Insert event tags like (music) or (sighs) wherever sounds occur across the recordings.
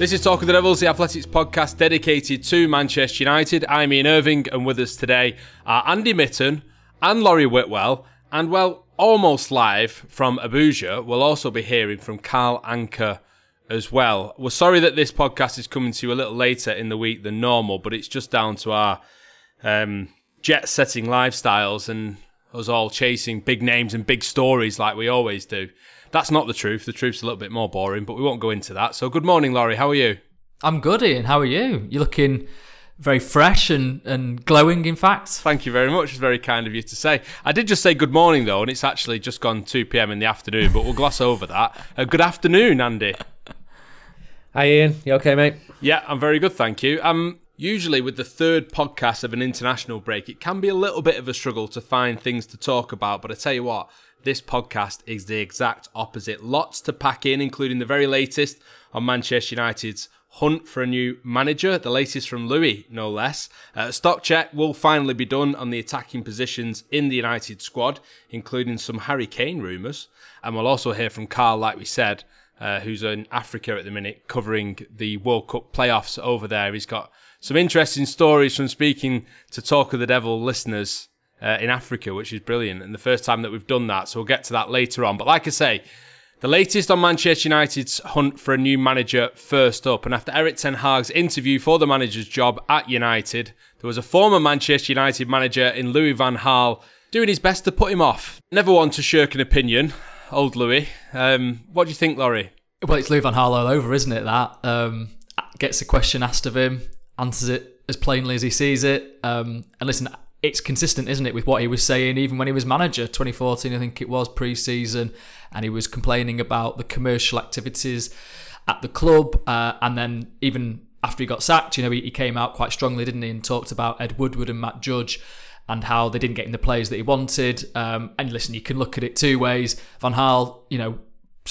This is Talk of the Devils, the Athletic's podcast dedicated to Manchester United. I'm Ian Irving, and with us today are Andy Mitten and Laurie Whitwell. And well, almost live from Abuja, we'll also be hearing from Carl Anka as well. We're sorry that this podcast is coming to you a little later in the week than normal, but it's just down to our um, jet setting lifestyles and us all chasing big names and big stories like we always do. That's not the truth. The truth's a little bit more boring, but we won't go into that. So, good morning, Laurie. How are you? I'm good, Ian. How are you? You're looking very fresh and, and glowing, in fact. Thank you very much. It's very kind of you to say. I did just say good morning, though, and it's actually just gone 2 p.m. in the afternoon, but we'll gloss over that. Uh, good afternoon, Andy. Hi, Ian. You okay, mate? Yeah, I'm very good, thank you. Um, usually, with the third podcast of an international break, it can be a little bit of a struggle to find things to talk about, but I tell you what, this podcast is the exact opposite. Lots to pack in, including the very latest on Manchester United's hunt for a new manager, the latest from Louis, no less. Uh, stock check will finally be done on the attacking positions in the United squad, including some Harry Kane rumours. And we'll also hear from Carl, like we said, uh, who's in Africa at the minute, covering the World Cup playoffs over there. He's got some interesting stories from speaking to Talk of the Devil listeners uh, in Africa, which is brilliant, and the first time that we've done that. So we'll get to that later on. But like I say, the latest on Manchester United's hunt for a new manager first up. And after Erik Ten Hag's interview for the manager's job at United, there was a former Manchester United manager in Louis Van Gaal doing his best to put him off. Never one to shirk an opinion, old Louis. Um, what do you think, Laurie? Well, it's Louis Van Gaal all over, isn't it? That um, gets a question asked of him, answers it as plainly as he sees it. Um, and listen, it's consistent, isn't it, with what he was saying even when he was manager, 2014, I think it was pre-season, and he was complaining about the commercial activities at the club, uh, and then even after he got sacked, you know, he, he came out quite strongly, didn't he, and talked about Ed Woodward and Matt Judge and how they didn't get him the players that he wanted. Um, and listen, you can look at it two ways. Van Gaal, you know,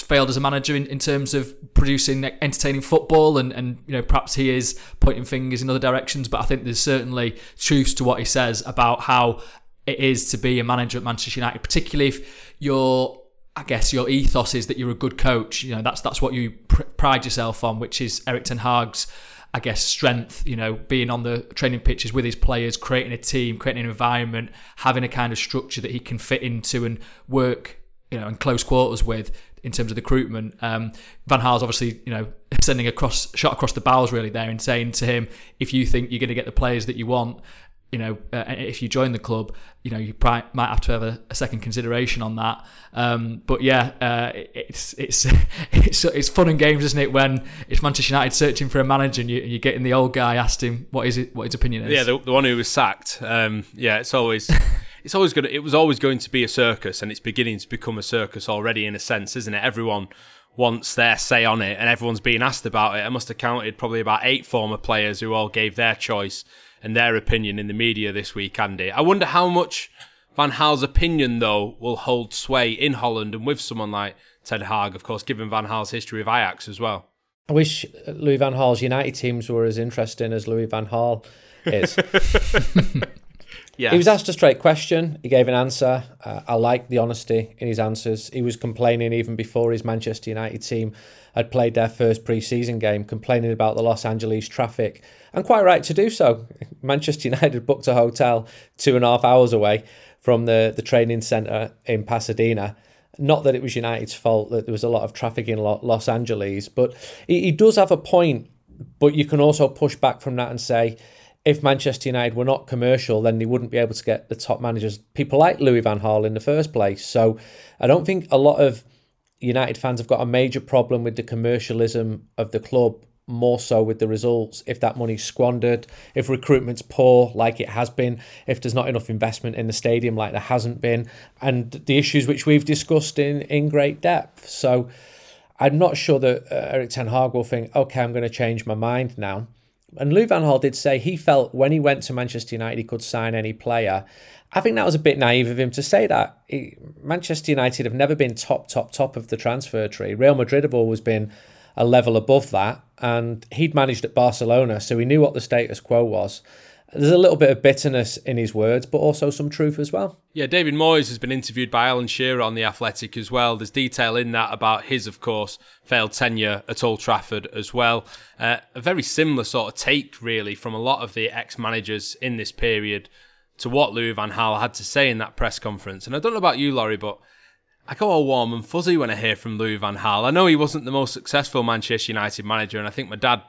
failed as a manager in, in terms of producing entertaining football and, and you know perhaps he is pointing fingers in other directions but I think there's certainly truths to what he says about how it is to be a manager at Manchester United particularly if your I guess your ethos is that you're a good coach. You know that's that's what you pr- pride yourself on which is Erik Ten Hag's I guess strength, you know, being on the training pitches with his players, creating a team, creating an environment, having a kind of structure that he can fit into and work, you know, in close quarters with in terms of the recruitment. Um, Van Gaal's obviously, you know, (laughs) sending a cross shot across the bows really there and saying to him, if you think you're going to get the players that you want, you know, uh, if you join the club, you know, you might have to have a, a second consideration on that. Um, but yeah, uh, it's it's (laughs) it's it's fun and games, isn't it? When it's Manchester United searching for a manager and you, you're getting the old guy asked him what is it, what his opinion is. Yeah, the, the one who was sacked. Um, yeah, it's always. (laughs) it's always going to, it was always going to be a circus and it's beginning to become a circus already in a sense isn't it? Everyone wants their say on it and everyone's being asked about it. I must have counted probably about eight former players who all gave their choice and their opinion in the media this week andy. I wonder how much van Gaal's opinion though will hold sway in holland and with someone like Ten Hag of course given van Gaal's history of ajax as well. I wish Louis Van Gaal's United teams were as interesting as Louis Van Gaal is. (laughs) Yes. He was asked a straight question. He gave an answer. Uh, I like the honesty in his answers. He was complaining even before his Manchester United team had played their first pre-season game, complaining about the Los Angeles traffic, and quite right to do so. Manchester United (laughs) booked a hotel two and a half hours away from the the training centre in Pasadena. Not that it was United's fault that there was a lot of traffic in Los Angeles, but he, he does have a point. But you can also push back from that and say if Manchester United were not commercial, then they wouldn't be able to get the top managers, people like Louis Van Gaal, in the first place. So I don't think a lot of United fans have got a major problem with the commercialism of the club, more so with the results. If that money's squandered, if recruitment's poor, like it has been, if there's not enough investment in the stadium, like there hasn't been, and the issues which we've discussed in, in great depth. So I'm not sure that uh, Erik Ten Hag will think, okay, I'm going to change my mind now. And Lou Van Gaal did say he felt when he went to Manchester United he could sign any player. I think that was a bit naive of him to say that. He, Manchester United have never been top, top, top of the transfer tree. Real Madrid have always been a level above that, and he'd managed at Barcelona, so he knew what the status quo was. There's a little bit of bitterness in his words, but also some truth as well. Yeah, David Moyes has been interviewed by Alan Shearer on The Athletic as well. There's detail in that about his, of course, failed tenure at Old Trafford as well. Uh, a very similar sort of take, really, from a lot of the ex managers in this period to what Louis Van Gaal had to say in that press conference. And I don't know about you, Laurie, but I go all warm and fuzzy when I hear from Louis Van Gaal. I know he wasn't the most successful Manchester United manager, and I think my dad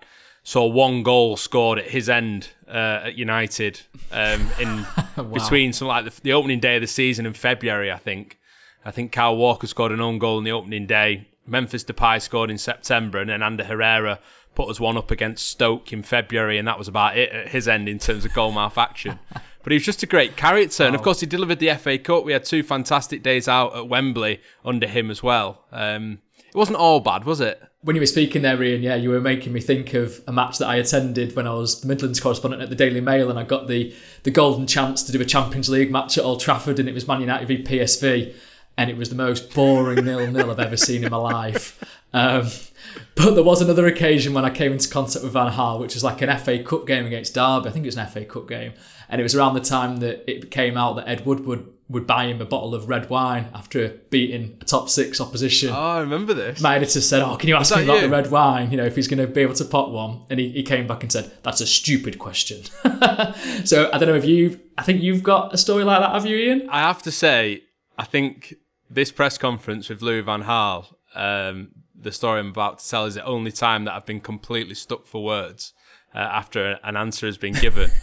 saw one goal scored at his end uh, at United um, in (laughs) wow. between some like the, the, opening day of the season in February. I think. I think Kyle Walker scored an own goal in the opening day. Memphis Depay scored in September, and then Ander Herrera put us one up against Stoke in February, and that was about it at his end in terms of goal mouth action. (laughs) But he was just a great character, and of course he delivered the FA Cup. We had two fantastic days out at Wembley under him as well. Um, it wasn't all bad, was it? When you were speaking there, Ian, yeah, you were making me think of a match that I attended when I was the Midlands correspondent at the Daily Mail, and I got the the golden chance to do a Champions League match at Old Trafford, and it was Man United v PSV, and it was the most boring (laughs) nil nil I've ever seen in my life. Um, but there was another occasion when I came into contact with Van Gaal, which was like an FA Cup game against Derby. I think it was an FA Cup game, and it was around the time that it came out that Ed Woodward would buy him a bottle of red wine after beating a top six opposition. Oh, I remember this. My editor said, "Oh, can you ask him about you? the red wine? You know, if he's going to be able to pot one." And he, he came back and said, "That's a stupid question." (laughs) so I don't know if you, I think you've got a story like that, have you, Ian? I have to say, I think this press conference with Louis Van Gaal, um, the story I'm about to tell, is the only time that I've been completely stuck for words uh, after an answer has been given. (laughs)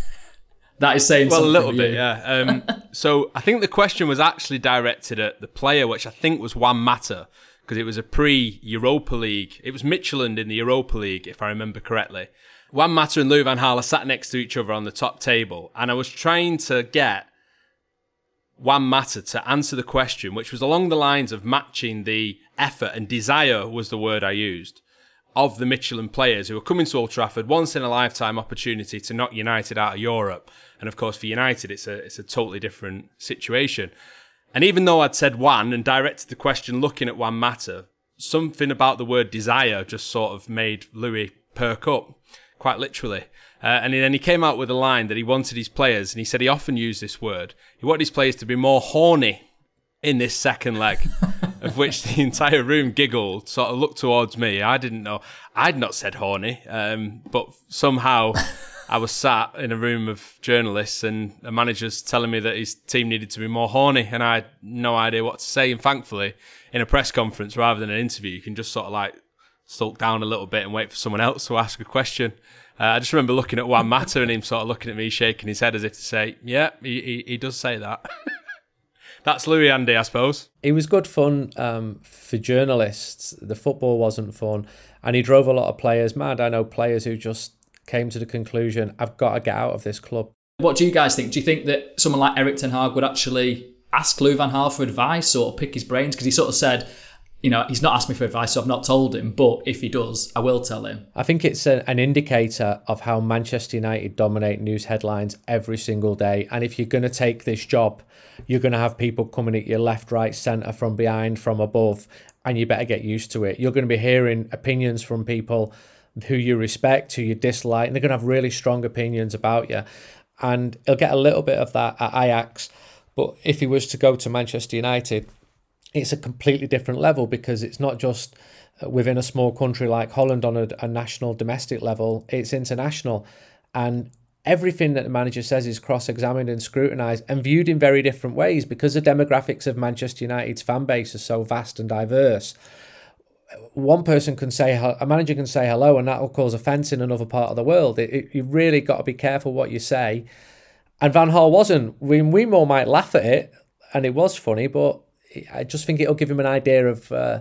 That is saying something. well, a little bit, yeah. Um, (laughs) so I think the question was actually directed at the player, which I think was Juan Mata, because it was a pre-Europa League. It was Midtjylland in the Europa League, if I remember correctly. Juan Mata and Lou Van Gaal sat next to each other on the top table, and I was trying to get Juan Mata to answer the question, which was along the lines of matching the effort and desire was the word I used of the Michelin players who are coming to Old Trafford, once in a lifetime opportunity to knock United out of Europe. And of course, for United, it's a it's a totally different situation. And even though I'd said one and directed the question looking at Juan Mata, something about the word desire just sort of made Louis perk up, quite literally. Uh, and then he came out with a line that he wanted his players, and he said he often used this word. He wanted his players to be more horny in this second leg, (laughs) which the (laughs) entire room giggled, sort of looked towards me. I didn't know. I'd not said horny, um, but somehow (laughs) I was sat in a room of journalists and a manager's telling me that his team needed to be more horny, and I had no idea what to say. And thankfully, in a press conference rather than an interview, you can just sort of like sulk down a little bit and wait for someone else to ask a question. Uh, I just remember looking at Juan Mata and him sort of looking at me, shaking his head as if to say, "Yeah, he, he, he does say that." (laughs) That's Louis Andy, I suppose. It was good fun um, for journalists. The football wasn't fun, and he drove a lot of players mad. I know players who just came to the conclusion, I've got to get out of this club. What do you guys think? Do you think that someone like Erik Ten Hag would actually ask Lou Van Gaal for advice or pick his brains? Because he sort of said, you know, he's not asked me for advice, so I've not told him. But if he does, I will tell him. I think it's a, an indicator of how Manchester United dominate news headlines every single day. And if you're going to take this job, you're going to have people coming at your left, right, centre, from behind, from above, and you better get used to it. You're going to be hearing opinions from people who you respect, who you dislike, and they're going to have really strong opinions about you. And he'll get a little bit of that at Ajax. But if he was to go to Manchester United, it's a completely different level because it's not just uh, within a small country like Holland on a, a national domestic level, it's international. And everything that the manager says is cross examined and scrutinised and viewed in very different ways because the demographics of Manchester United's fan base are so vast and diverse. One person can say, a manager can say hello, and that will cause offence in another part of the world. It, it, you've really got to be careful what you say. And Van Gaal wasn't. We, we more might laugh at it, and it was funny, but I just think it'll give him an idea of uh,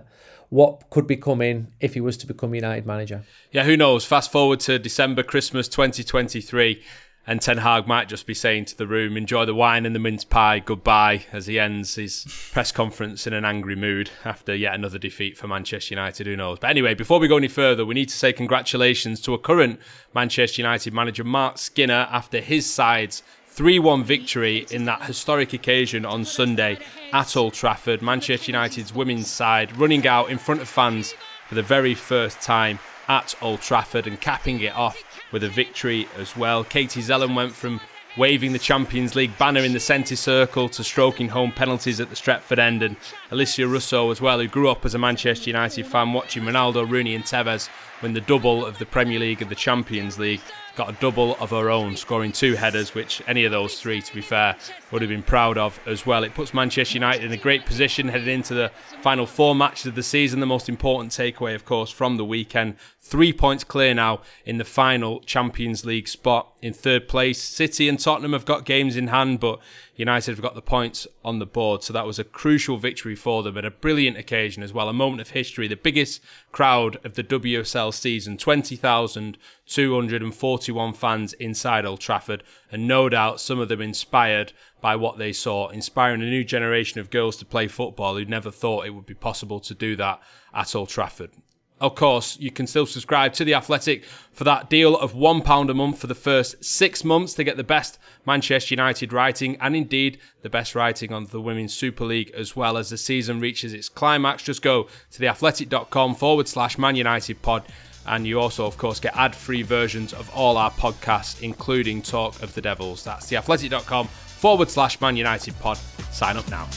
what could be coming if he was to become United manager. Yeah, who knows? Fast forward to December, Christmas 2023, and Ten Hag might just be saying to the room, enjoy the wine and the mince pie, goodbye, as he ends his (laughs) press conference in an angry mood after yet another defeat for Manchester United. Who knows? But anyway, before we go any further, we need to say congratulations to a current Manchester United manager, Mark Skinner, after his side's 3 1 victory in that historic occasion on Sunday at Old Trafford. Manchester United's women's side running out in front of fans for the very first time at Old Trafford and capping it off with a victory as well. Katie Zelem went from waving the Champions League banner in the centre circle to stroking home penalties at the Stretford end, and Alessia Russo as well, who grew up as a Manchester United fan watching Ronaldo, Rooney, and Tevez win the double of the Premier League and the Champions League got a double of her own, scoring two headers, which any of those three, to be fair, would have been proud of as well. It puts Manchester United in a great position heading into the final four matches of the season. The most important takeaway, of course, from the weekend. Three points clear now in the final Champions League spot in third place. City and Tottenham have got games in hand, but United have got the points on the board. So that was a crucial victory for them and a brilliant occasion as well. A moment of history. The biggest crowd of the WSL season 20,241 fans inside Old Trafford. And no doubt some of them inspired by what they saw, inspiring a new generation of girls to play football who never thought it would be possible to do that at Old Trafford. Of course, you can still subscribe to The Athletic for that deal of £1 a month for the first six months to get the best Manchester United writing and indeed the best writing on the Women's Super League as well as the season reaches its climax. Just go to theathletic.com forward slash Man United pod. And you also, of course, get ad free versions of all our podcasts, including Talk of the Devils. That's theathletic.com forward slash Man United pod. Sign up now.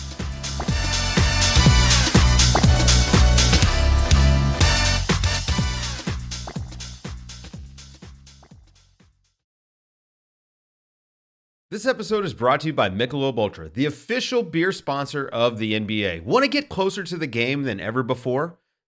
This episode is brought to you by Michelob Ultra, the official beer sponsor of the NBA. Want to get closer to the game than ever before?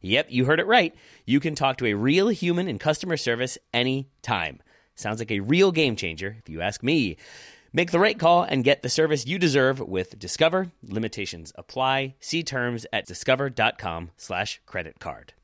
Yep, you heard it right. You can talk to a real human in customer service anytime. Sounds like a real game changer, if you ask me. Make the right call and get the service you deserve with Discover. Limitations apply. See terms at discover.com slash credit card.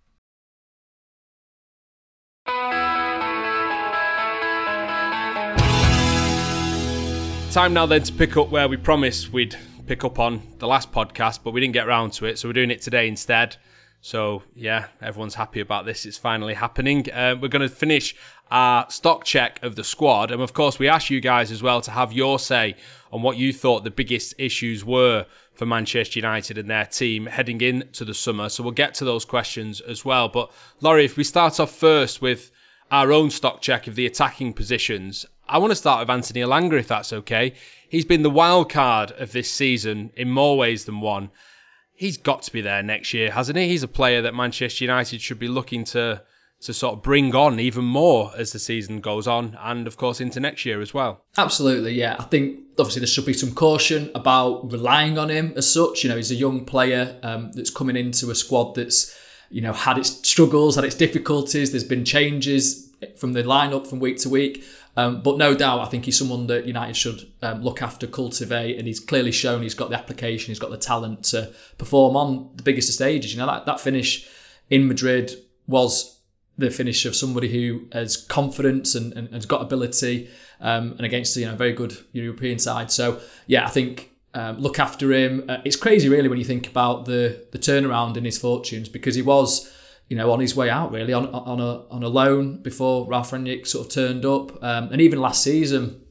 Time now then to pick up where we promised we'd pick up on the last podcast, but we didn't get around to it, so we're doing it today instead. So yeah, everyone's happy about this. It's finally happening. Uh, we're going to finish our stock check of the squad, and of course, we asked you guys as well to have your say on what you thought the biggest issues were for Manchester United and their team heading into the summer. So we'll get to those questions as well. But Laurie, if we start off first with our own stock check of the attacking positions, I want to start with Anthony Elanga, if that's okay. He's been the wild card of this season in more ways than one. He's got to be there next year, hasn't he? He's a player that Manchester United should be looking to to sort of bring on even more as the season goes on, and of course into next year as well. Absolutely, yeah. I think obviously there should be some caution about relying on him as such. You know, he's a young player um, that's coming into a squad that's you know, had its struggles, had its difficulties. There's been changes from the lineup from week to week. Um, but no doubt, I think he's someone that United should um, look after, cultivate, and he's clearly shown he's got the application, he's got the talent to perform on the biggest stages. You know, that, that finish in Madrid was the finish of somebody who has confidence and, and has got ability, um, and against you know a very good European side. So yeah, I think um, look after him. Uh, it's crazy, really, when you think about the the turnaround in his fortunes because he was you know, on his way out really on on a on a loan before Ralf Rangnick sort of turned up, um, and even last season,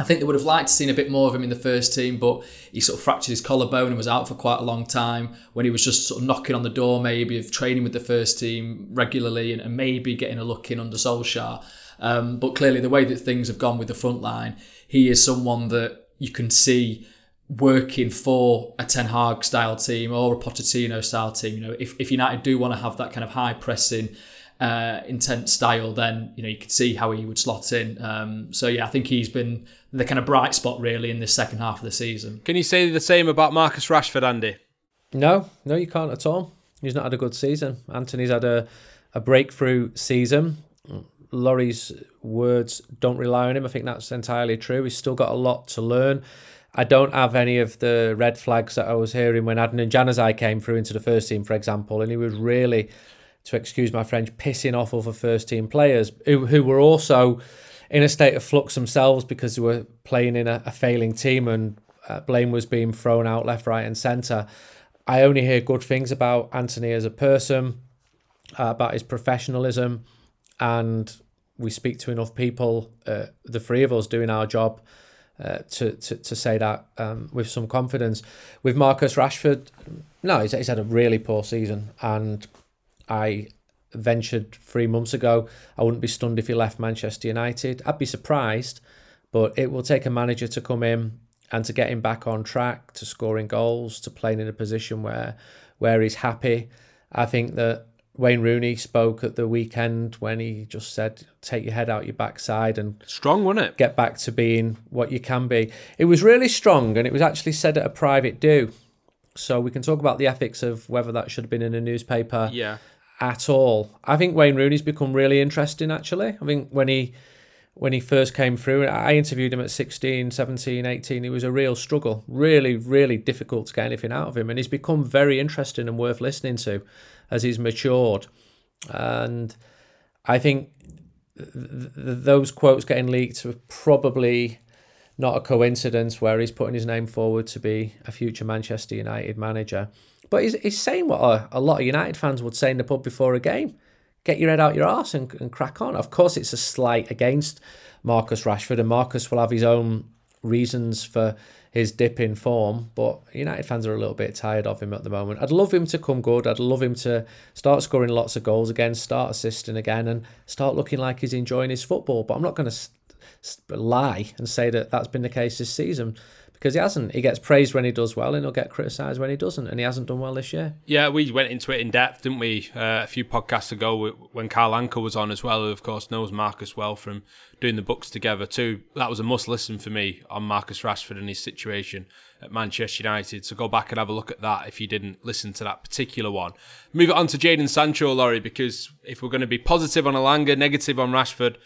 I think they would have liked to seen a bit more of him in the first team, but he sort of fractured his collarbone and was out for quite a long time. When he was just sort of knocking on the door, maybe of training with the first team regularly and, and maybe getting a look in under Solskjaer. Um, but clearly, the way that things have gone with the front line, he is someone that you can see working for a Ten Hag style team or a Pochettino style team. You know, if, if United do want to have that kind of high pressing, uh, intense style, then you know you could see how he would slot in. Um, so yeah, I think he's been the kind of bright spot really in the second half of the season. Can you say the same about Marcus Rashford, Andy? No, no, you can't at all. He's not had a good season. Anthony's had a, a breakthrough season. Laurie's words don't rely on him. I think that's entirely true. He's still got a lot to learn. I don't have any of the red flags that I was hearing when Adnan Januzaj came through into the first team, for example, and he was really, to excuse my French, pissing off other first team players who, who were also in a state of flux themselves because they were playing in a, a failing team and uh, blame was being thrown out left, right, and centre. I only hear good things about Anthony as a person, uh, about his professionalism, and we speak to enough people, uh, the three of us doing our job uh, to, to to say that um, with some confidence. With Marcus Rashford, no, he's, he's had a really poor season, and I ventured three months ago. I wouldn't be stunned if he left Manchester United. I'd be surprised, but it will take a manager to come in and to get him back on track, to scoring goals, to playing in a position where where he's happy. I think that Wayne Rooney spoke at the weekend when he just said, "Take your head out your backside and strong, wasn't it? Get back to being what you can be." It was really strong, and it was actually said at a private do. So we can talk about the ethics of whether that should have been in a newspaper. Yeah. At all, I think Wayne Rooney's become really interesting. Actually, I think when he when he first came through, I interviewed him at 16, 17, 18. It was a real struggle, really, really difficult to get anything out of him, and he's become very interesting and worth listening to as he's matured. And I think th- th- those quotes getting leaked were probably not a coincidence where he's putting his name forward to be a future Manchester United manager. But he's, he's saying what a, a lot of United fans would say in the pub before a game get your head out your arse and, and crack on. Of course, it's a slight against Marcus Rashford, and Marcus will have his own reasons for his dip in form, but United fans are a little bit tired of him at the moment. I'd love him to come good. I'd love him to start scoring lots of goals again, start assisting again, and start looking like he's enjoying his football. But I'm not going to lie and say that that's been the case this season because he hasn't. He gets praised when he does well, and he'll get criticised when he doesn't, and he hasn't done well this year. Yeah, we went into it in depth, didn't we, uh, a few podcasts ago when Carl Anka was on as well, who of course knows Marcus well from doing the books together too. That was a must listen for me on Marcus Rashford and his situation at Manchester United. So go back and have a look at that if you didn't listen to that particular one. Move it on to Jadon Sancho, Laurie, because if we're going to be positive on Elanga, negative on Rashford,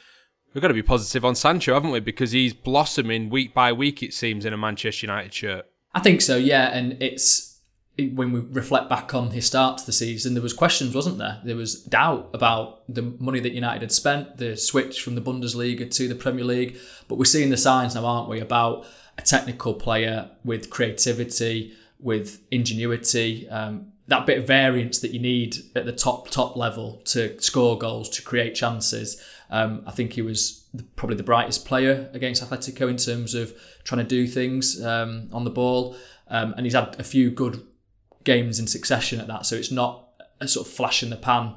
we've got to be positive on Sancho, haven't we? Because he's blossoming week by week, it seems, in a Manchester United shirt. I think so, yeah. And it's when we reflect back on his start to the season, there was questions, wasn't there? There was doubt about the money that United had spent, the switch from the Bundesliga to the Premier League. But we're seeing the signs now, aren't we, about a technical player with creativity, with ingenuity, um, that bit of variance that you need at the top top level to score goals, to create chances. Um, I think he was probably the brightest player against Atletico in terms of trying to do things um, on the ball. Um, and he's had a few good games in succession at that. So it's not a sort of flash in the pan.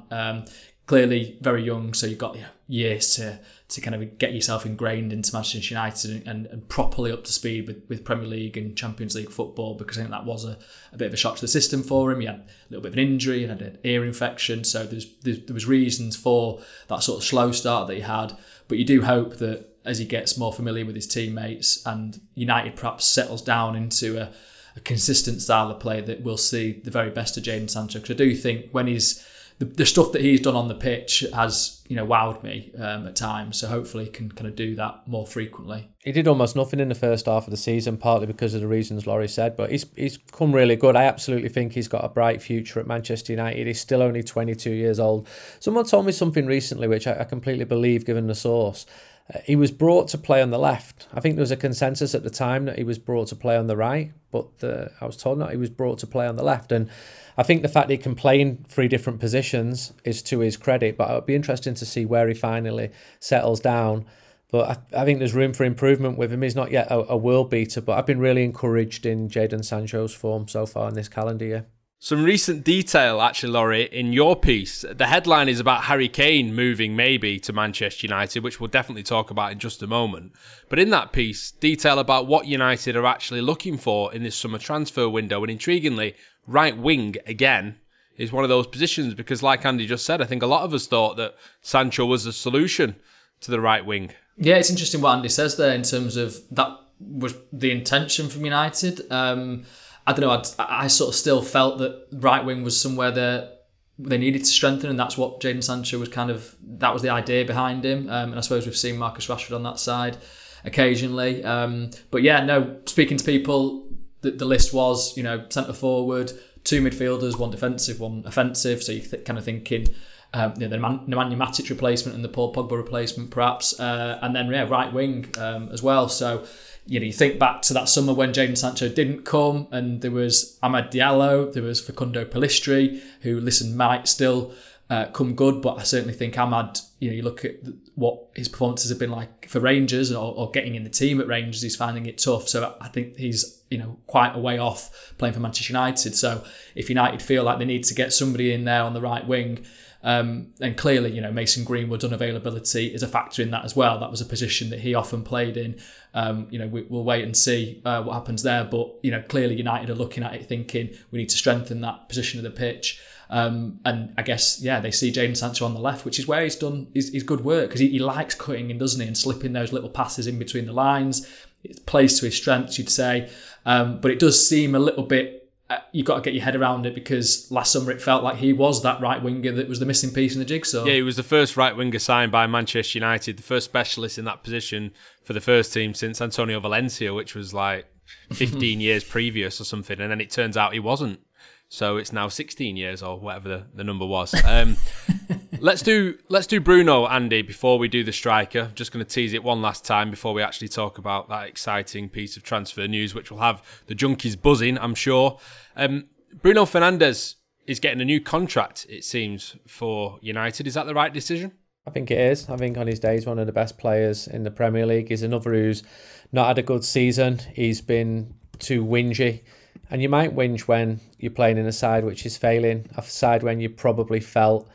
Clearly very young, so you've got years to to kind of get yourself ingrained into Manchester United and, and, and, properly up to speed with, with Premier League and Champions League football because I think that was a, a bit of a shock to the system for him. He had a little bit of an injury and had an ear infection, so there's, there's there was reasons for that sort of slow start that he had. But you do hope that as he gets more familiar with his teammates and United perhaps settles down into a, a consistent style of play that we'll see the very best of Jadon Sancho. Because I do think when he's the, the stuff that he's done on the pitch has you know wowed me um, at times. So hopefully he can kind of do that more frequently. He did almost nothing in the first half of the season, partly because of the reasons Laurie said, but he's he's come really good. I absolutely think he's got a bright future at Manchester United. He's still only 22 years old. Someone told me something recently, which I, I completely believe, given the source. Uh, he was brought to play on the left. I think there was a consensus at the time that he was brought to play on the right, but the, I was told that he was brought to play on the left. And I think the fact he can play in three different positions is to his credit. But it'll be interesting to see where he finally settles down. But I, I think there's room for improvement with him. He's not yet a, a world beater, but I've been really encouraged in Jadon Sancho's form so far in this calendar year. Some recent detail, actually, Laurie, in your piece. The headline is about Harry Kane moving maybe to Manchester United, which we'll definitely talk about in just a moment. But in that piece, detail about what United are actually looking for in this summer transfer window. And intriguingly, right wing again is one of those positions because, like Andy just said, I think a lot of us thought that Sancho was the solution to the right wing. Yeah, it's interesting what Andy says there in terms of that was the intention from United. Um, I don't know. I'd, I sort of still felt that right wing was somewhere that they needed to strengthen, and that's what Jadon Sancho was kind of. That was the idea behind him, um, and I suppose we've seen Marcus Rashford on that side occasionally. Um, but yeah, no. Speaking to people, the, the list was you know centre forward, two midfielders, one defensive, one offensive. So you th- kind of thinking. Um, you know, the Nemanja Matic replacement and the Paul Pogba replacement, perhaps, uh, and then yeah, right wing um, as well. So you know, you think back to that summer when Jadon Sancho didn't come, and there was Amad Diallo, there was Facundo Pellistri, who, listen, might still uh, come good, but I certainly think Amad, you know, you look at what his performances have been like for Rangers or, or getting in the team at Rangers, he's finding it tough. So I think he's, you know, quite a way off playing for Manchester United. So if United feel like they need to get somebody in there on the right wing, um, and clearly, you know, Mason Greenwood's unavailability is a factor in that as well. That was a position that he often played in. Um, you know, we, will wait and see uh, what happens there. But you know, clearly United are looking at it, thinking we need to strengthen that position of the pitch. Um, and I guess yeah, they see Jadon Sancho on the left, which is where he's done his, his good work because he, he, likes cutting in, doesn't he, and slipping those little passes in between the lines. It plays to his strengths, you'd say. Um, but it does seem a little bit uh, you've got to get your head around it because last summer it felt like he was that right winger that was the missing piece in the jigsaw. Yeah, he was the first right winger signed by Manchester United, the first specialist in that position for the first team since Antonio Valencia, which was like (laughs) 15 years previous or something. And then it turns out he wasn't. So it's now 16 years or whatever the, the number was. Um, (laughs) let's do let's do Bruno Andy before we do the striker. Just going to tease it one last time before we actually talk about that exciting piece of transfer news, which will have the junkies buzzing, I'm sure. Um, Bruno Fernandes is getting a new contract. It seems for United. Is that the right decision? I think it is. I think on his day he's one of the best players in the Premier League. He's another who's not had a good season. He's been too whingy and you might whinge when you're playing in a side which is failing, a side when you probably felt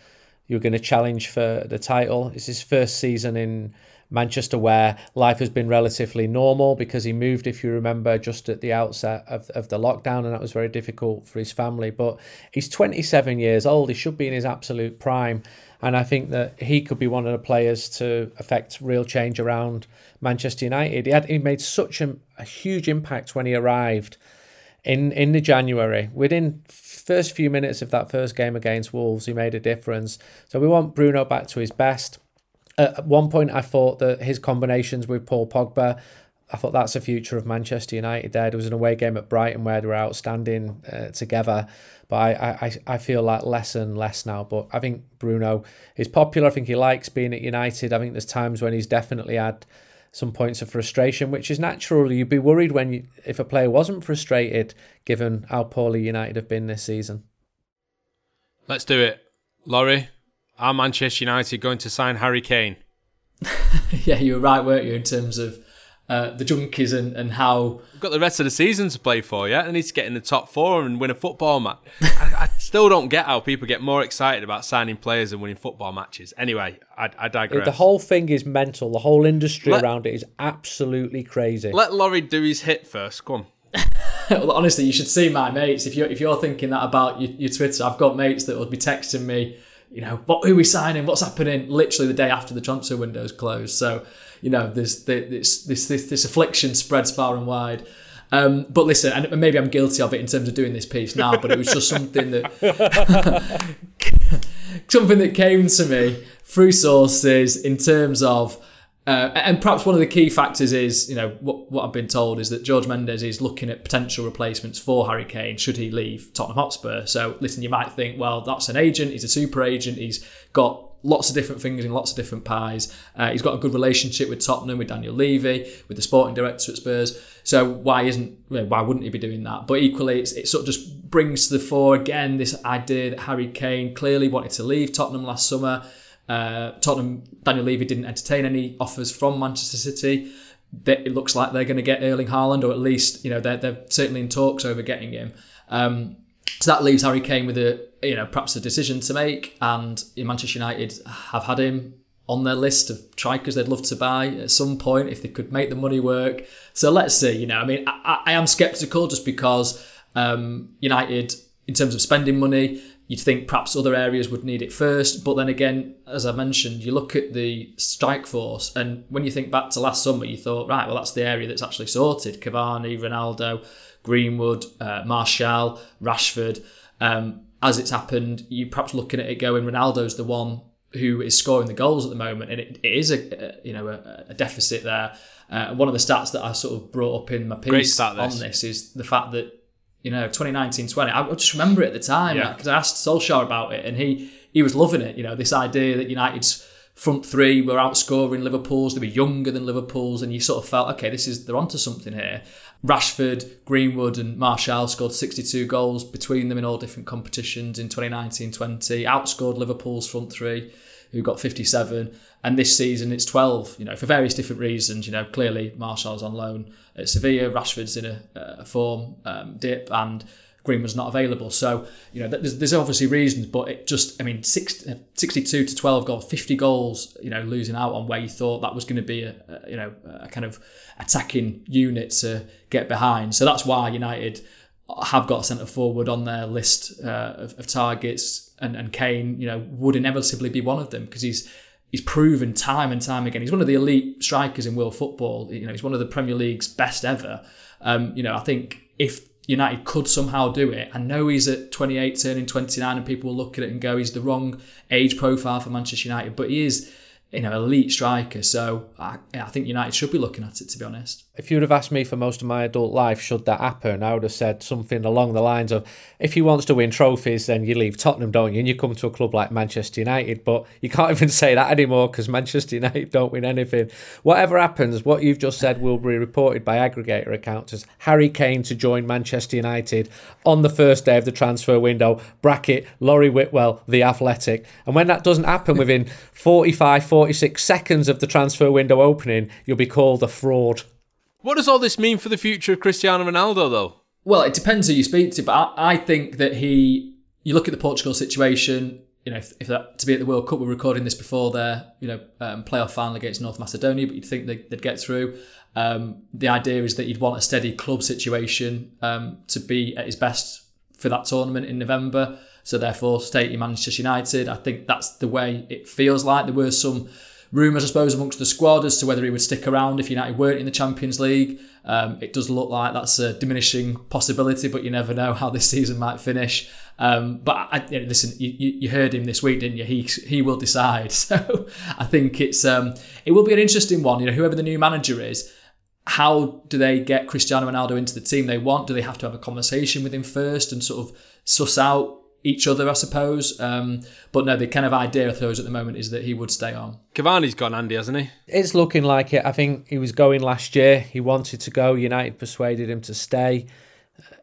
you were going to challenge for the title. It's his first season in Manchester where life has been relatively normal because he moved, if you remember, just at the outset of, of the lockdown, and that was very difficult for his family. But he's 27 years old, he should be in his absolute prime. And I think that he could be one of the players to affect real change around Manchester United. He had he made such a, a huge impact when he arrived in in the January. Within first few minutes of that first game against Wolves, he made a difference. So we want Bruno back to his best. At one point, I thought that his combinations with Paul Pogba, I thought that's the future of Manchester United. There, there was an away game at Brighton where they were outstanding uh, together, but I, I I feel like less and less now. But I think Bruno is popular. I think he likes being at United. I think there's times when he's definitely had some points of frustration, which is natural. You'd be worried when you, if a player wasn't frustrated, given how poorly United have been this season. Let's do it, Laurie. Are Manchester United going to sign Harry Kane? (laughs) yeah, you were right, weren't you, in terms of uh, the junkies and, and how. We've got the rest of the season to play for, yeah? They need to get in the top four and win a football match. (laughs) I, I, still don't get how people get more excited about signing players and winning football matches. Anyway, I, I digress. The whole thing is mental. The whole industry let, around it is absolutely crazy. Let Laurie do his hit first. Come on. (laughs) well, honestly, you should see my mates. If you're if you're thinking that about your, your Twitter, I've got mates that will be texting me. You know, what who are we signing? What's happening? Literally the day after the transfer window's closed. So you know, there's this this this, affliction spreads far and wide. Um, but listen, and maybe I'm guilty of it in terms of doing this piece now, but it was just something that (laughs) something that came to me through sources in terms of uh, and perhaps one of the key factors is, you know, what, what I've been told is that Jorge Mendes is looking at potential replacements for Harry Kane should he leave Tottenham Hotspur. So, listen, you might think, well, that's an agent, he's a super agent, he's got lots of different fingers in lots of different pies. Uh, he's got a good relationship with Tottenham, with Daniel Levy, with the sporting director at Spurs. So why isn't why wouldn't he be doing that? But equally, it sort of just brings to the fore again this idea that Harry Kane clearly wanted to leave Tottenham last summer. Uh, Tottenham, Daniel Levy didn't entertain any offers from Manchester City. It looks like they're going to get Erling Haaland, or at least you know they're, they're certainly in talks over getting him. Um, so that leaves Harry Kane with a you know perhaps a decision to make, and Manchester United have had him on their list of strikers they'd love to buy at some point if they could make the money work. So let's see. You know, I mean, I, I am sceptical just because um, United, in terms of spending money, You'd think perhaps other areas would need it first, but then again, as I mentioned, you look at the strike force, and when you think back to last summer, you thought, right, well, that's the area that's actually sorted. Cavani, Ronaldo, Greenwood, uh, Rashford. Um, as it's happened, you perhaps looking at it going, Ronaldo's the one who is scoring the goals at the moment, and it, it is a, a you know a, a deficit there. Uh, one of the stats that I sort of brought up in my piece on this is the fact that you know, 2019 20. I just remember it at the time because yeah. I asked Solskjaer about it and he he was loving it. You know, this idea that United's front three were outscoring Liverpool's, they were younger than Liverpool's, and you sort of felt, okay, this is they're onto something here. Rashford, Greenwood, and Martial scored 62 goals between them in all different competitions in 2019 20, outscored Liverpool's front three, who got 57 and this season it's 12 you know for various different reasons you know clearly Martial's on loan at Sevilla Rashford's in a, a form um, dip and Greenwood's not available so you know there's, there's obviously reasons but it just I mean 60, 62 to 12 goals 50 goals you know losing out on where you thought that was going to be a, a you know a kind of attacking unit to get behind so that's why United have got a centre forward on their list uh, of, of targets and, and Kane you know would inevitably be one of them because he's he's proven time and time again. He's one of the elite strikers in world football. You know, he's one of the Premier League's best ever. Um, you know, I think if United could somehow do it, I know he's at 28, turning 29, and people will look at it and go, he's the wrong age profile for Manchester United, but he is you know, elite striker. So I, I think United should be looking at it, to be honest. If you'd have asked me for most of my adult life, should that happen, I would have said something along the lines of, if he wants to win trophies, then you leave Tottenham, don't you? And you come to a club like Manchester United. But you can't (laughs) even say that anymore because Manchester United don't win anything. Whatever happens, what you've just said will be reported by aggregator accounts as Harry Kane to join Manchester United on the first day of the transfer window. Bracket Laurie Whitwell, the Athletic. And when that doesn't happen within 45, 40 46 seconds of the transfer window opening, you'll be called a fraud. What does all this mean for the future of Cristiano Ronaldo, though? Well, it depends who you speak to, but I, I think that he. You look at the Portugal situation. You know, if, if that to be at the World Cup, we're recording this before their you know um, playoff final against North Macedonia, but you'd think they, would get through. Um, the idea is that you'd want a steady club situation um, to be at his best for that tournament in November. So therefore, stay in Manchester United. I think that's the way it feels like. There were some rumours, I suppose, amongst the squad as to whether he would stick around if United weren't in the Champions League. Um, it does look like that's a diminishing possibility, but you never know how this season might finish. Um, but I, listen, you, you, heard him this week, didn't you? He he will decide. (laughs) So I think it's um, it will be an interesting one. You know, whoever the new manager is, how do they get Cristiano Ronaldo into the team they want? Do they have to have a conversation with him first and sort of suss out each other, I suppose. Um, but no, the kind of idea of those at the moment is that he would stay on. Cavani's gone, Andy, hasn't he? It's looking like it. I think he was going last year. He wanted to go. United persuaded him to stay.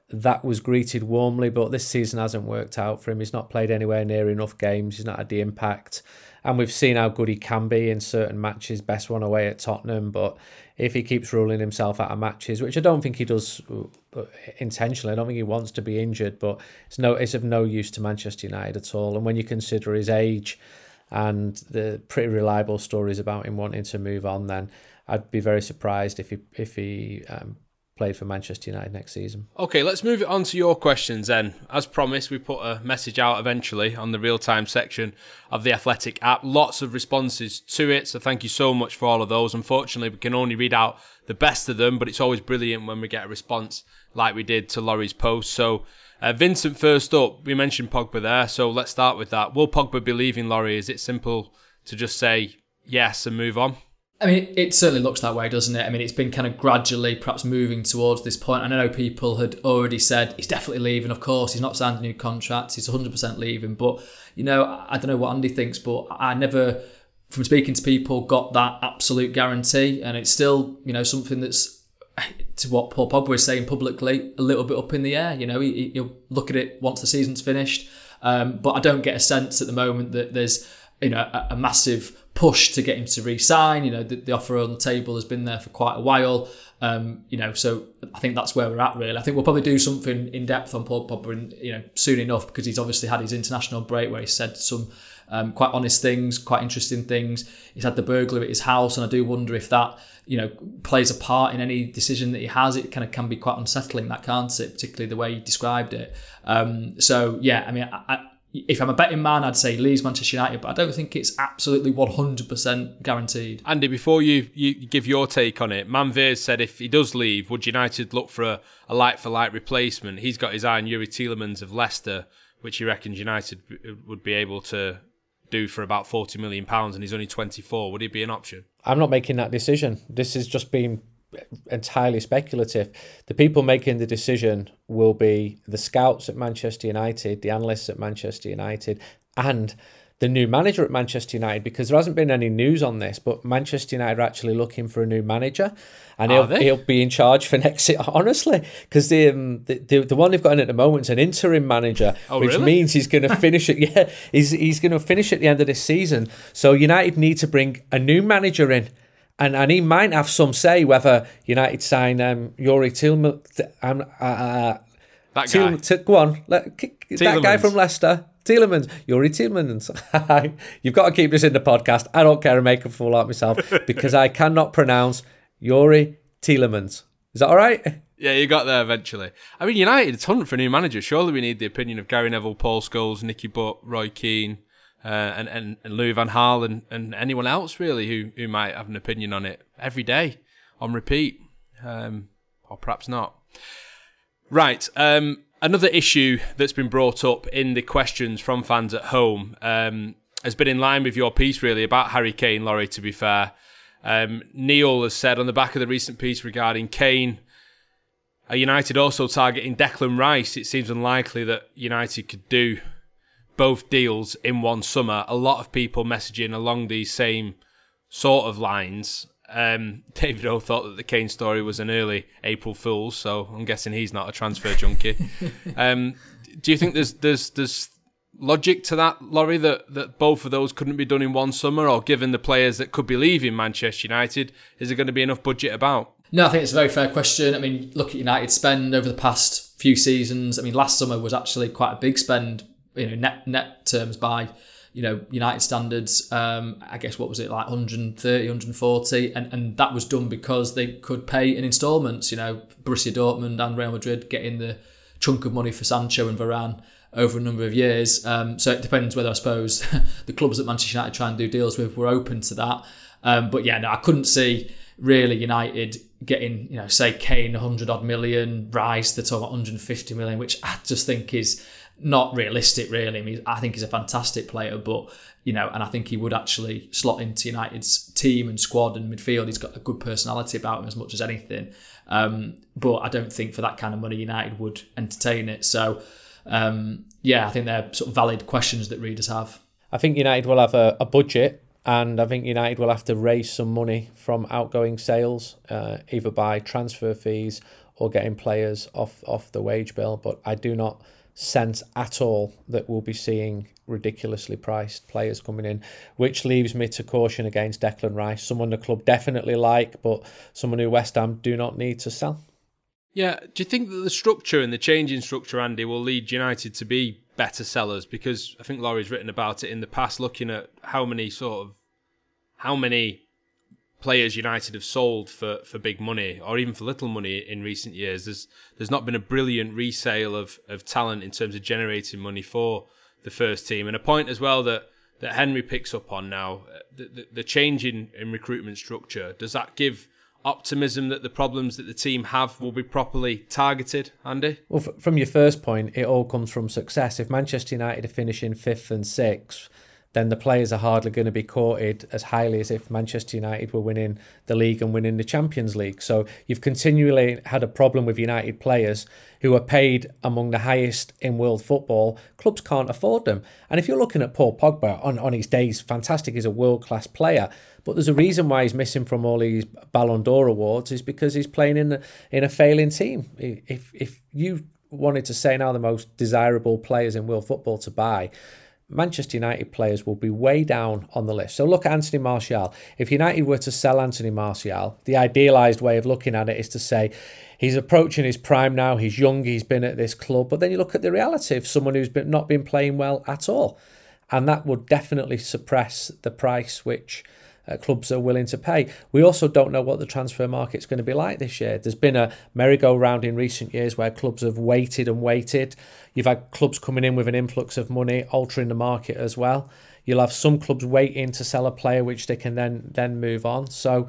That was greeted warmly, but this season hasn't worked out for him. He's not played anywhere near enough games. He's not had the impact. And we've seen how good he can be in certain matches. Best one away at Tottenham, but if he keeps ruling himself out of matches, which I don't think he does uh, intentionally. I don't think he wants to be injured, but it's no it's of no use to Manchester United at all. And when you consider his age and the pretty reliable stories about him wanting to move on, then I'd be very surprised if he if he um, played for Manchester United next season. Okay, let's move it on to your questions then. As promised, we put a message out eventually on the real time section of the Athletic app. Lots of responses to it, so thank you so much for all of those. Unfortunately, we can only read out the best of them, but it's always brilliant when we get a response like we did to Laurie's post. So, uh, Vincent, first up, we mentioned Pogba there, so let's start with that. Will Pogba be leaving Laurie? Is it simple to just say yes and move on? I mean, it certainly looks that way, doesn't it? I mean, it's been kind of gradually perhaps moving towards this point. I know people had already said he's definitely leaving. Of course, he's not signed a new contract. He's 100% leaving. But, you know, I don't know what Andy thinks, but I never, from speaking to people, got that absolute guarantee. And it's still, you know, something that's, to what Paul Pogba is saying publicly, a little bit up in the air. You know, will look at it once the season's finished. Um, but I don't get a sense at the moment that there's, you know, a, a massive push to get him to re-sign. You know, the, the, offer on the table has been there for quite a while. Um, you know, so I think that's where we're at. Really, I think we'll probably do something in depth on Paul Pogba, you know, soon enough because he's obviously had his international break where he said some um, quite honest things, quite interesting things. He's had the burglar at his house, and I do wonder if that you know plays a part in any decision that he has. It kind of can be quite unsettling, that can't it? Particularly the way he described it. Um, so yeah, I mean, I, if I'm a betting man, I'd say Leeds, Manchester United, but I don't think it's absolutely 100% guaranteed. Andy, before you, you give your take on it, Manveers said if he does leave, would United look for a, a like for like replacement? He's got his eye on Youri Tielemans of Leicester, which he reckons United uh, would be able to do for about 40 million pounds and he's only 24 would he be an option i'm not making that decision this has just been entirely speculative. The people making the decision will be the scouts at Manchester United, the analysts at Manchester United, and the new manager at Manchester United because there hasn't been any news on this, but Manchester United are actually looking for a new manager, and he'll, he'll be in charge for (laughs) next season. Honestly, because the, um, the, the the one they've got in at the moment is an interim manager, (laughs) oh, which really? means he's going (laughs) to finish it. Yeah, he's he's going to finish at the end of this season. So United need to bring a new manager in and and he might have some say whether United sign um, Youri Tillman. Um, uh, uh that guy. T- go on, let, that guy from Leicester. Tielemans, Youri Tielemans. (laughs) You've got to keep this in the podcast. I don't care to make a fool out myself (laughs) because I cannot pronounce Youri Tielemans. Is that all right? Yeah, you got there eventually. I mean, United, it's hunting for a new manager. Surely we need the opinion of Gary Neville, Paul Scholes, Nicky Butt, Roy Keane, uh, and, and, and Louis Van Gaal and, and anyone else really who, who might have an opinion on it every day on repeat, um, or perhaps not. Right. Um, another issue that's been brought up in the questions from fans at home um, has been in line with your piece, really, about Harry Kane, Laurie, to be fair. Um, Neil has said on the back of the recent piece regarding Kane, are United also targeting Declan Rice? It seems unlikely that United could do both deals in one summer. A lot of people messaging along these same sort of lines. Um, (laughs) David O thought that the Kane story was an early April Fool's, so I'm guessing he's not a transfer junkie. (laughs) um, do you think there's there's there's logic to that, Laurie, that, that both of those couldn't be done in one summer, or given the players that could be leaving Manchester United, is there going to be enough budget about? No, I think it's a very fair question. I mean, look at United spend over the past few seasons. I mean, last summer was actually quite a big spend you know net net terms by you know United standards. Um, I guess what was it like 130, 140, and and that was done because they could pay in instalments. You know, Borussia Dortmund and Real Madrid getting the chunk of money for Sancho and Varane over a number of years. Um, so it depends whether I suppose (laughs) the clubs that Manchester United try and do deals with were open to that. Um, but yeah, no, I couldn't see really United getting, you know, say Kane 100 odd million, Rice, they're talking 150 million, which I just think is not realistic, really. I mean, I think he's a fantastic player, but you know, and I think he would actually slot into United's team and squad and midfield. He's got a good personality about him as much as anything. Um, but I don't think for that kind of money, United would entertain it. So, um, yeah, I think they're sort of valid questions that readers have. I think United will have a, a budget, and I think United will have to raise some money from outgoing sales, uh, either by transfer fees or getting players off off the wage bill. But I do not sense at all that we'll be seeing ridiculously priced players coming in, which leaves me to caution against Declan Rice, someone the club definitely like, but someone who West Ham do not need to sell. Yeah, do you think that the structure and the change in structure, Andy, will lead United to be better sellers? Because I think Laurie's written about it in the past, looking at how many sort of how many players United have sold for, for big money or even for little money in recent years. There's there's not been a brilliant resale of, of talent in terms of generating money for the first team. And a point as well that, that Henry picks up on now, uh, the, the, the change in, in recruitment structure, does that give optimism that the problems that the team have will be properly targeted, Andy? Well, f- from your first point, it all comes from success. If Manchester United are finishing fifth and sixth, then the players are hardly going to be courted as highly as if Manchester United were winning the league and winning the Champions League. So you've continually had a problem with United players who are paid among the highest in world football. Clubs can't afford them. And if you're looking at Paul Pogba on, on his days, fantastic, he's a world class player. But there's a reason why he's missing from all these Ballon d'Or awards is because he's playing in a, in a failing team. If if you wanted to say now the most desirable players in world football to buy, Manchester United players will be way down on the list. So look at Anthony Martial. If United were to sell Anthony Martial, the idealised way of looking at it is to say he's approaching his prime now, he's young, he's been at this club. But then you look at the reality of someone who's been, not been playing well at all. And that would definitely suppress the price which uh, clubs are willing to pay. We also don't know what the transfer market's going to be like this year. There's been a merry-go-round in recent years where clubs have waited and waited. You've had clubs coming in with an influx of money, altering the market as well. You'll have some clubs waiting to sell a player which they can then then move on. So,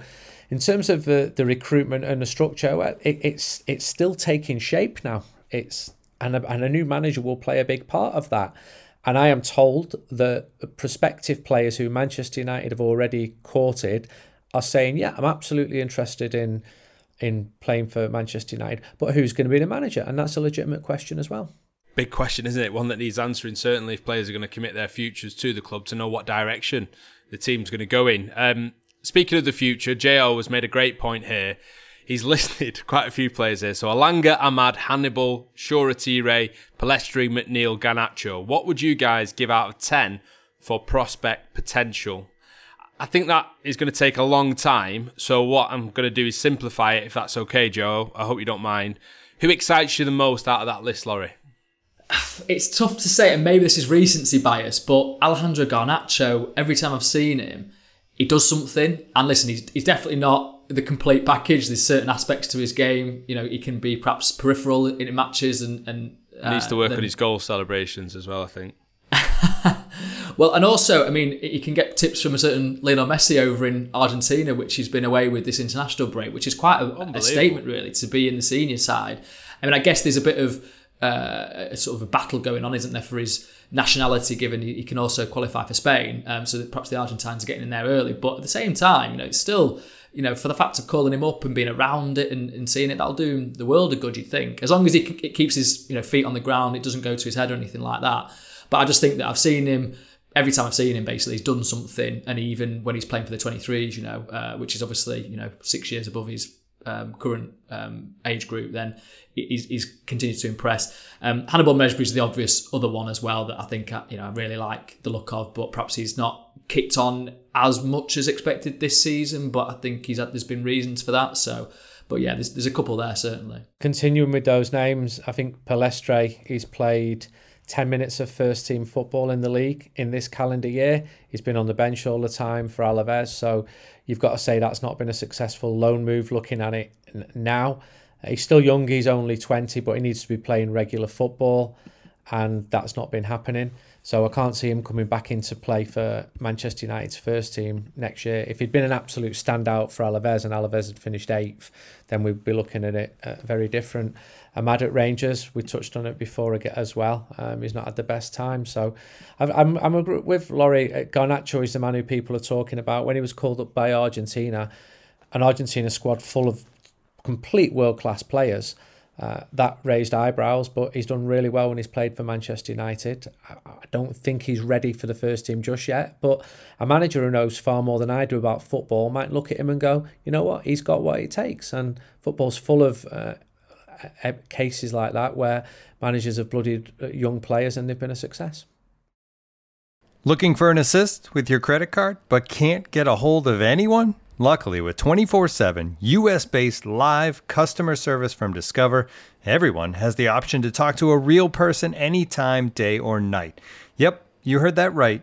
in terms of the, the recruitment and the structure, it, it's it's still taking shape now. It's and a, and a new manager will play a big part of that. And I am told that prospective players who Manchester United have already courted are saying, "Yeah, I'm absolutely interested in in playing for Manchester United, but who's going to be the manager?" And that's a legitimate question as well. Big question, isn't it? One that needs answering. Certainly, if players are going to commit their futures to the club, to know what direction the team's going to go in. Um, speaking of the future, Jo has made a great point here he's listed (laughs) quite a few players here. So Elanga, Amad, Hannibal, Shoretire, Tire, Pellistri, McNeill, Garnacho. What would you guys give out of 10 for prospect potential? I think that is going to take a long time. So what I'm going to do is simplify it, if that's okay, Joe. I hope you don't mind. Who excites you the most out of that list, Laurie? (sighs) It's tough to say, and maybe this is recency bias, but Alejandro Garnacho, every time I've seen him, he does something. And listen, he's, he's definitely not the complete package. There's certain aspects to his game. You know, he can be perhaps peripheral in matches and and uh, needs to work then, on his goal celebrations as well. I think. (laughs) well, and also, I mean, he can get tips from a certain Lionel Messi over in Argentina, which he's been away with this international break, which is quite a, a statement, really, to be in the senior side. I mean, I guess there's a bit of uh, a sort of a battle going on, isn't there, for his nationality, given he, he can also qualify for Spain. Um, so perhaps the Argentines are getting in there early, but at the same time, you know, it's still you know, for the fact of calling him up and being around it and, and seeing it, that'll do him the world a good, you'd think. As long as he it keeps his you know feet on the ground, it doesn't go to his head or anything like that. But I just think that I've seen him every time I've seen him, basically, he's done something. And even when he's playing for the 23s, you know, uh, which is obviously you know six years above his um, current um, age group, then he's, he's continued to impress. Um, Hannibal Mejbri is the obvious other one as well that I think uh, you know I really like the look of, but perhaps he's not kicked on as much as expected this season. But I think he's had, there's been reasons for that. So, but yeah, there's, there's a couple there certainly. Continuing with those names, I think Pellistri he's played. 10 minutes of first team football in the league in this calendar year. He's been on the bench all the time for Alaves. So you've got to say that's not been a successful loan move looking at it now. He's still young, he's only 20, but he needs to be playing regular football, and that's not been happening. So I can't see him coming back into play for Manchester United's first team next year. If he'd been an absolute standout for Alaves and Alaves had finished eighth, then we'd be looking at it uh, very different. Amad at Rangers, we touched on it before as well. Um, he's not had the best time. So I'm, I'm, I'm with Laurie. Uh, Garnacho is the man who people are talking about. When he was called up by Argentina, an Argentina squad full of complete world class players. Uh, that raised eyebrows, but he's done really well when he's played for Manchester United. I, I don't think he's ready for the first team just yet, but a manager who knows far more than I do about football might look at him and go, you know what, he's got what it takes. And football's full of uh, cases like that where managers have bloodied uh, young players and they've been a success. Looking for an assist with your credit card, but can't get a hold of anyone? Luckily, with 24 7 US based live customer service from Discover, everyone has the option to talk to a real person anytime, day or night. Yep, you heard that right.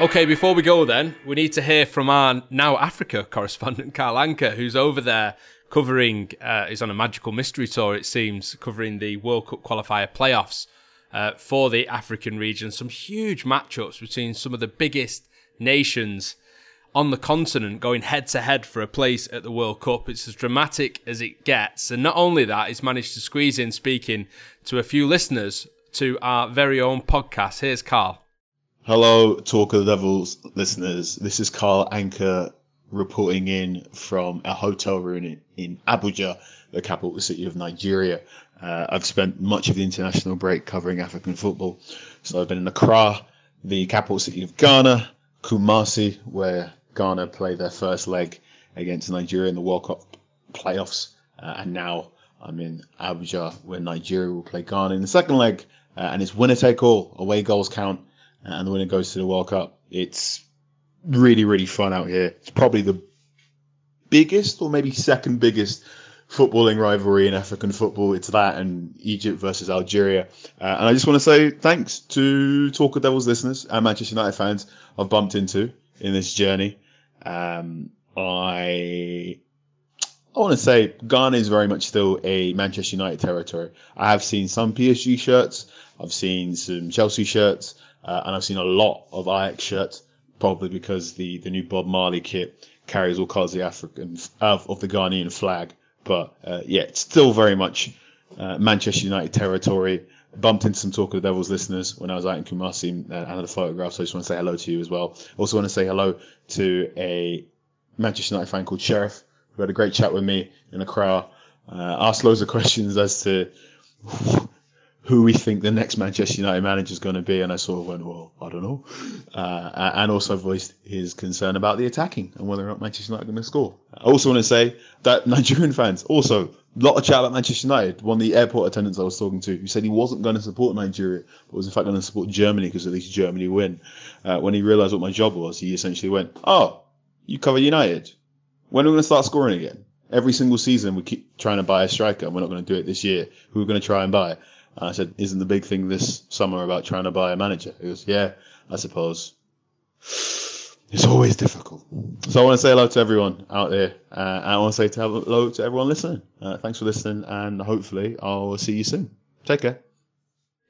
Okay, before we go, then we need to hear from our now Africa correspondent Carl Anka, who's over there covering. Uh, is on a magical mystery tour, it seems, covering the World Cup qualifier playoffs uh, for the African region. Some huge matchups between some of the biggest nations on the continent going head to head for a place at the World Cup. It's as dramatic as it gets. And not only that, he's managed to squeeze in speaking to a few listeners to our very own podcast. Here's Carl. Hello, Talk of the Devils listeners. This is Carl Anka reporting in from a hotel room in, in Abuja, the capital city of Nigeria. Uh, I've spent much of the international break covering African football. So I've been in Accra, the capital city of Ghana, Kumasi, where Ghana play their first leg against Nigeria in the World Cup playoffs. Uh, and now I'm in Abuja, where Nigeria will play Ghana in the second leg. Uh, and it's winner take all. Away goals count and the winner goes to the World Cup. It's really, really fun out here. It's probably the biggest or maybe second biggest footballing rivalry in African football. It's that and Egypt versus Algeria. Uh, and I just want to say thanks to Talk of Devils listeners and Manchester United fans I've bumped into in this journey. Um, I I want to say Ghana is very much still a Manchester United territory. I have seen some PSG shirts, I've seen some Chelsea shirts, uh, and I've seen a lot of Ajax shirts, probably because the, the new Bob Marley kit carries all colours of the African of, of the Ghanaian flag. But uh, yeah, it's still very much uh, Manchester United territory. Bumped into some Talk of the Devils listeners when I was out in Kumasi and uh, had a photograph, so I just want to say hello to you as well. Also want to say hello to a Manchester United fan called Sheriff, who had a great chat with me in Accra. Uh, asked loads of (laughs) questions as to who we think the next Manchester United manager is going to be, and I sort of went, well, I don't know, uh, and also voiced his concern about the attacking and whether or not Manchester United are going to score. I also want to say that Nigerian fans also a lot of chat about Manchester United. One of the airport attendants I was talking to, who said he wasn't going to support Nigeria, but was in fact going to support Germany because at least Germany win. Uh, when he realised what my job was, he essentially went, "Oh, you cover United. When are we going to start scoring again?" Every single season, we keep trying to buy a striker, and we're not going to do it this year. Who are we going to try and buy? I said, "Isn't the big thing this summer about trying to buy a manager?" He goes, "Yeah, I suppose." It's always difficult. So I want to say hello to everyone out there. Uh, I want to say hello to everyone listening. Uh, thanks for listening, and hopefully I'll see you soon. Take care.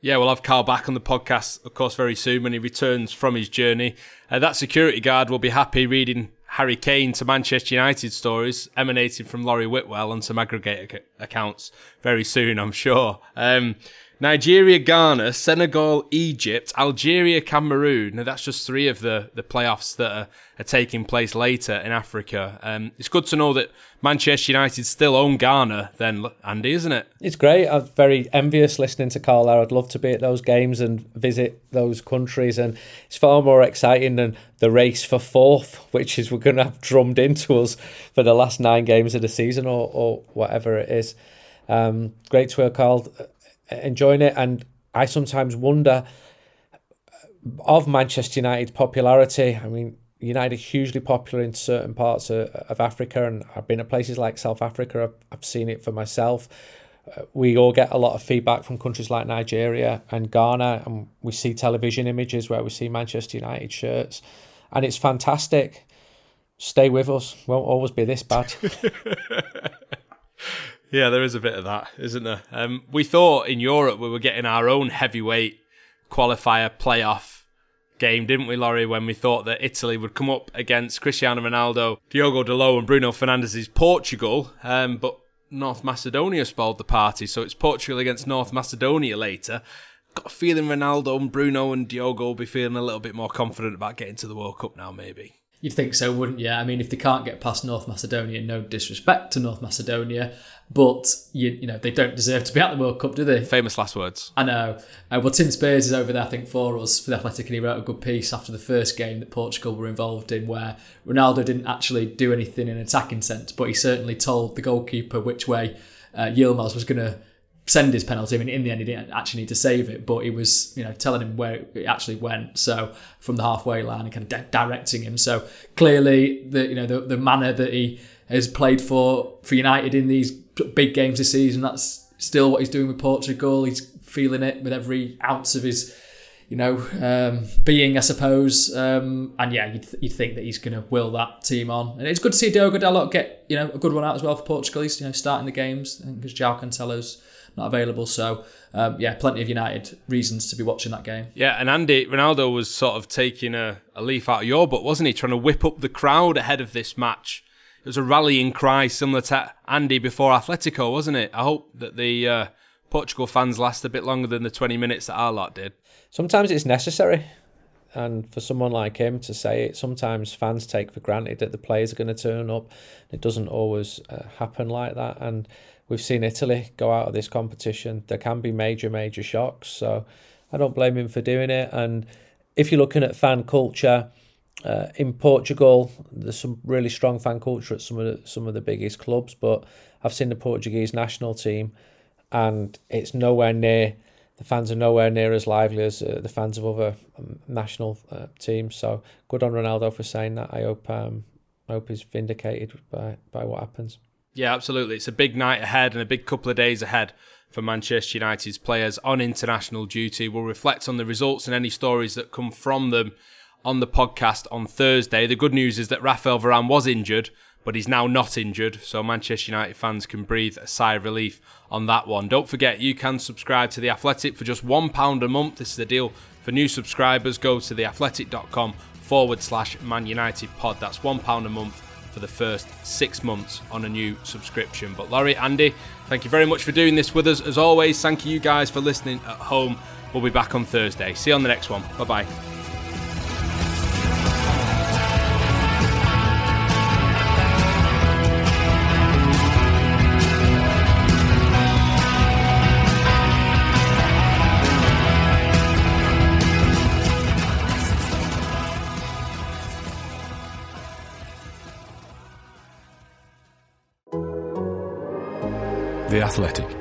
Yeah, we'll have Carl back on the podcast, of course, very soon when he returns from his journey. Uh, that security guard will be happy reading Harry Kane to Manchester United stories emanating from Laurie Whitwell on some aggregate accounts very soon, I'm sure. Um, Nigeria, Ghana, Senegal, Egypt, Algeria, Cameroon. Now, that's just three of the, the playoffs that are, are taking place later in Africa. Um, it's good to know that Manchester United still own Ghana, then, Andy, isn't it? It's great. I'm very envious listening to Carl. I'd love to be at those games and visit those countries. And it's far more exciting than the race for fourth, which is we're going to have drummed into us for the last nine games of the season or, or whatever it is. Um, great to hear Carl enjoying it. And I sometimes wonder of Manchester United's popularity. I mean, United are hugely popular in certain parts of, of Africa, and I've been at places like South Africa. I've, I've seen it for myself. Uh, we all get a lot of feedback from countries like Nigeria and Ghana, and we see television images where we see Manchester United shirts, and it's fantastic. Stay with us. Won't always be this bad. (laughs) Yeah, there is a bit of that, isn't there? Um, we thought in Europe we were getting our own heavyweight qualifier playoff game, didn't we, Laurie? When we thought that Italy would come up against Cristiano Ronaldo, Diogo Dalot, and Bruno Fernandes's Portugal, um, but North Macedonia spoiled the party, so it's Portugal against North Macedonia later. Got a feeling Ronaldo and Bruno and Diogo will be feeling a little bit more confident about getting to the World Cup now, maybe. You'd think so, wouldn't you? I mean, if they can't get past North Macedonia, no disrespect to North Macedonia, but you, you know they don't deserve to be at the World Cup, do they? Famous last words. I know. Uh, well, Tim Spiers is over there, I think, for us for the Athletic, and he wrote a good piece after the first game that Portugal were involved in, where Ronaldo didn't actually do anything in an attacking sense, but he certainly told the goalkeeper which way uh, Yilmaz was going to send his penalty. I mean, in the end, he didn't actually need to save it, but he was, you know, telling him where it actually went. So from the halfway line and kind of di- directing him. So clearly, the you know the, the manner that he has played for for United in these big games this season, that's still what he's doing with Portugal. He's feeling it with every ounce of his. You know, um, being, I suppose, um, and yeah, you'd, you'd think that he's going to will that team on, and it's good to see Diogo Dalot get you know a good one out as well for Portugal. He's you know starting the games because João Cancelo's not available. So um, yeah, plenty of United reasons to be watching that game. Yeah, and Andy Ronaldo was sort of taking a, a leaf out of your book, wasn't he? Trying to whip up the crowd ahead of this match. It was a rallying cry similar to Andy before Atletico, wasn't it? I hope that the uh, Portugal fans last a bit longer than the 20 minutes that our lot did. Sometimes it's necessary. And for someone like him to say it, sometimes fans take for granted that the players are going to turn up. It doesn't always uh, happen like that. And we've seen Italy go out of this competition. There can be major, major shocks. So I don't blame him for doing it. And if you're looking at fan culture, uh, in Portugal, there's some really strong fan culture at some of the, some of the biggest clubs, but I've seen the Portuguese national team, and it's nowhere near. The fans are nowhere near as lively as uh, the fans of other um, national uh, teams. So good on Ronaldo for saying that. I hope um, I hope he's vindicated by by what happens. Yeah, absolutely. It's a big night ahead and a big couple of days ahead for Manchester United's players on international duty. We'll reflect on the results and any stories that come from them on the podcast on Thursday. The good news is that Rafael Varane was injured, but he's now not injured, so Manchester United fans can breathe a sigh of relief on that one. Don't forget, you can subscribe to The Athletic for just £1 a month. This is the deal for new subscribers. Go to theathletic.com forward slash Man United pod. That's £1 a month for the first six months on a new subscription. But Laurie, Andy, thank you very much for doing this with us. As always, thank you guys for listening at home. We'll be back on Thursday. See you on the next one. Bye bye. The Athletic.